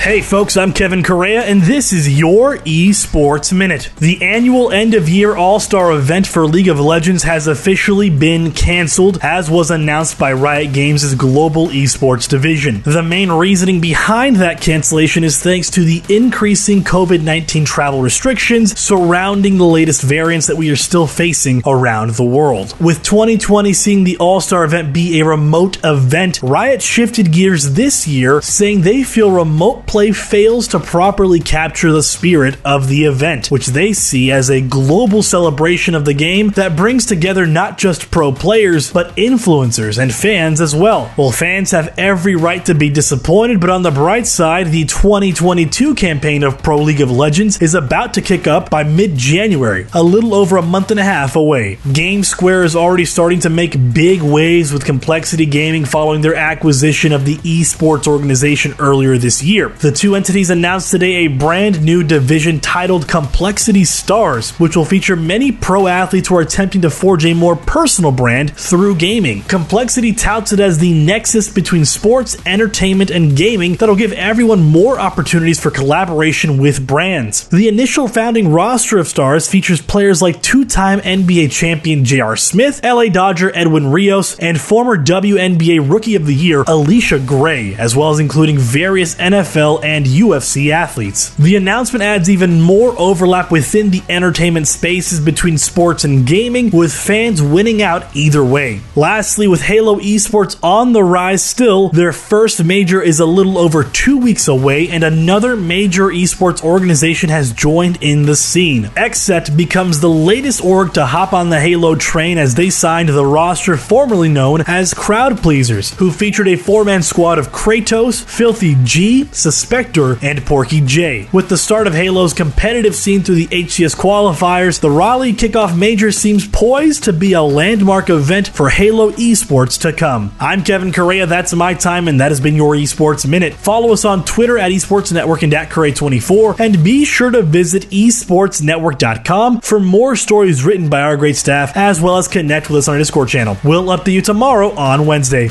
Hey folks, I'm Kevin Correa, and this is your Esports Minute. The annual end of year All Star event for League of Legends has officially been canceled, as was announced by Riot Games' global esports division. The main reasoning behind that cancellation is thanks to the increasing COVID 19 travel restrictions surrounding the latest variants that we are still facing around the world. With 2020 seeing the All Star event be a remote event, Riot shifted gears this year, saying they feel remote play fails to properly capture the spirit of the event, which they see as a global celebration of the game that brings together not just pro players, but influencers and fans as well. Well, fans have every right to be disappointed, but on the bright side, the 2022 campaign of Pro League of Legends is about to kick up by mid January, a little over a month and a half away. GameSquare is already starting to make big waves with Complexity Gaming following their acquisition of the esports organization earlier this year. The two entities announced today a brand new division titled Complexity Stars, which will feature many pro athletes who are attempting to forge a more personal brand through gaming. Complexity touts it as the nexus between sports, entertainment, and gaming that'll give everyone more opportunities for collaboration with brands. The initial founding roster of stars features players like two time NBA champion J.R. Smith, LA Dodger Edwin Rios, and former WNBA Rookie of the Year Allisha Gray, as well as including various NFL NFL and UFC athletes. The announcement adds even more overlap within the entertainment spaces between sports and gaming, with fans winning out either way. Lastly, with Halo esports on the rise still, their first major is a little over two weeks away, and another major esports organization has joined in the scene. Xset becomes the latest org to hop on the Halo train as they signed the roster formerly known as Crowd Pleasers, who featured a four man squad of Kratos, Filthy G, Spectre, and Porky J. With the start of Halo's competitive scene through the HCS qualifiers, the Raleigh Kickoff Major seems poised to be a landmark event for Halo esports to come. I'm Kevin Correa, that's my time, and that has been your Esports Minute. Follow us on Twitter at Esports Network and at Correa24, and be sure to visit esportsnetwork.com for more stories written by our great staff, as well as connect with us on our Discord channel. We'll update you tomorrow on Wednesday.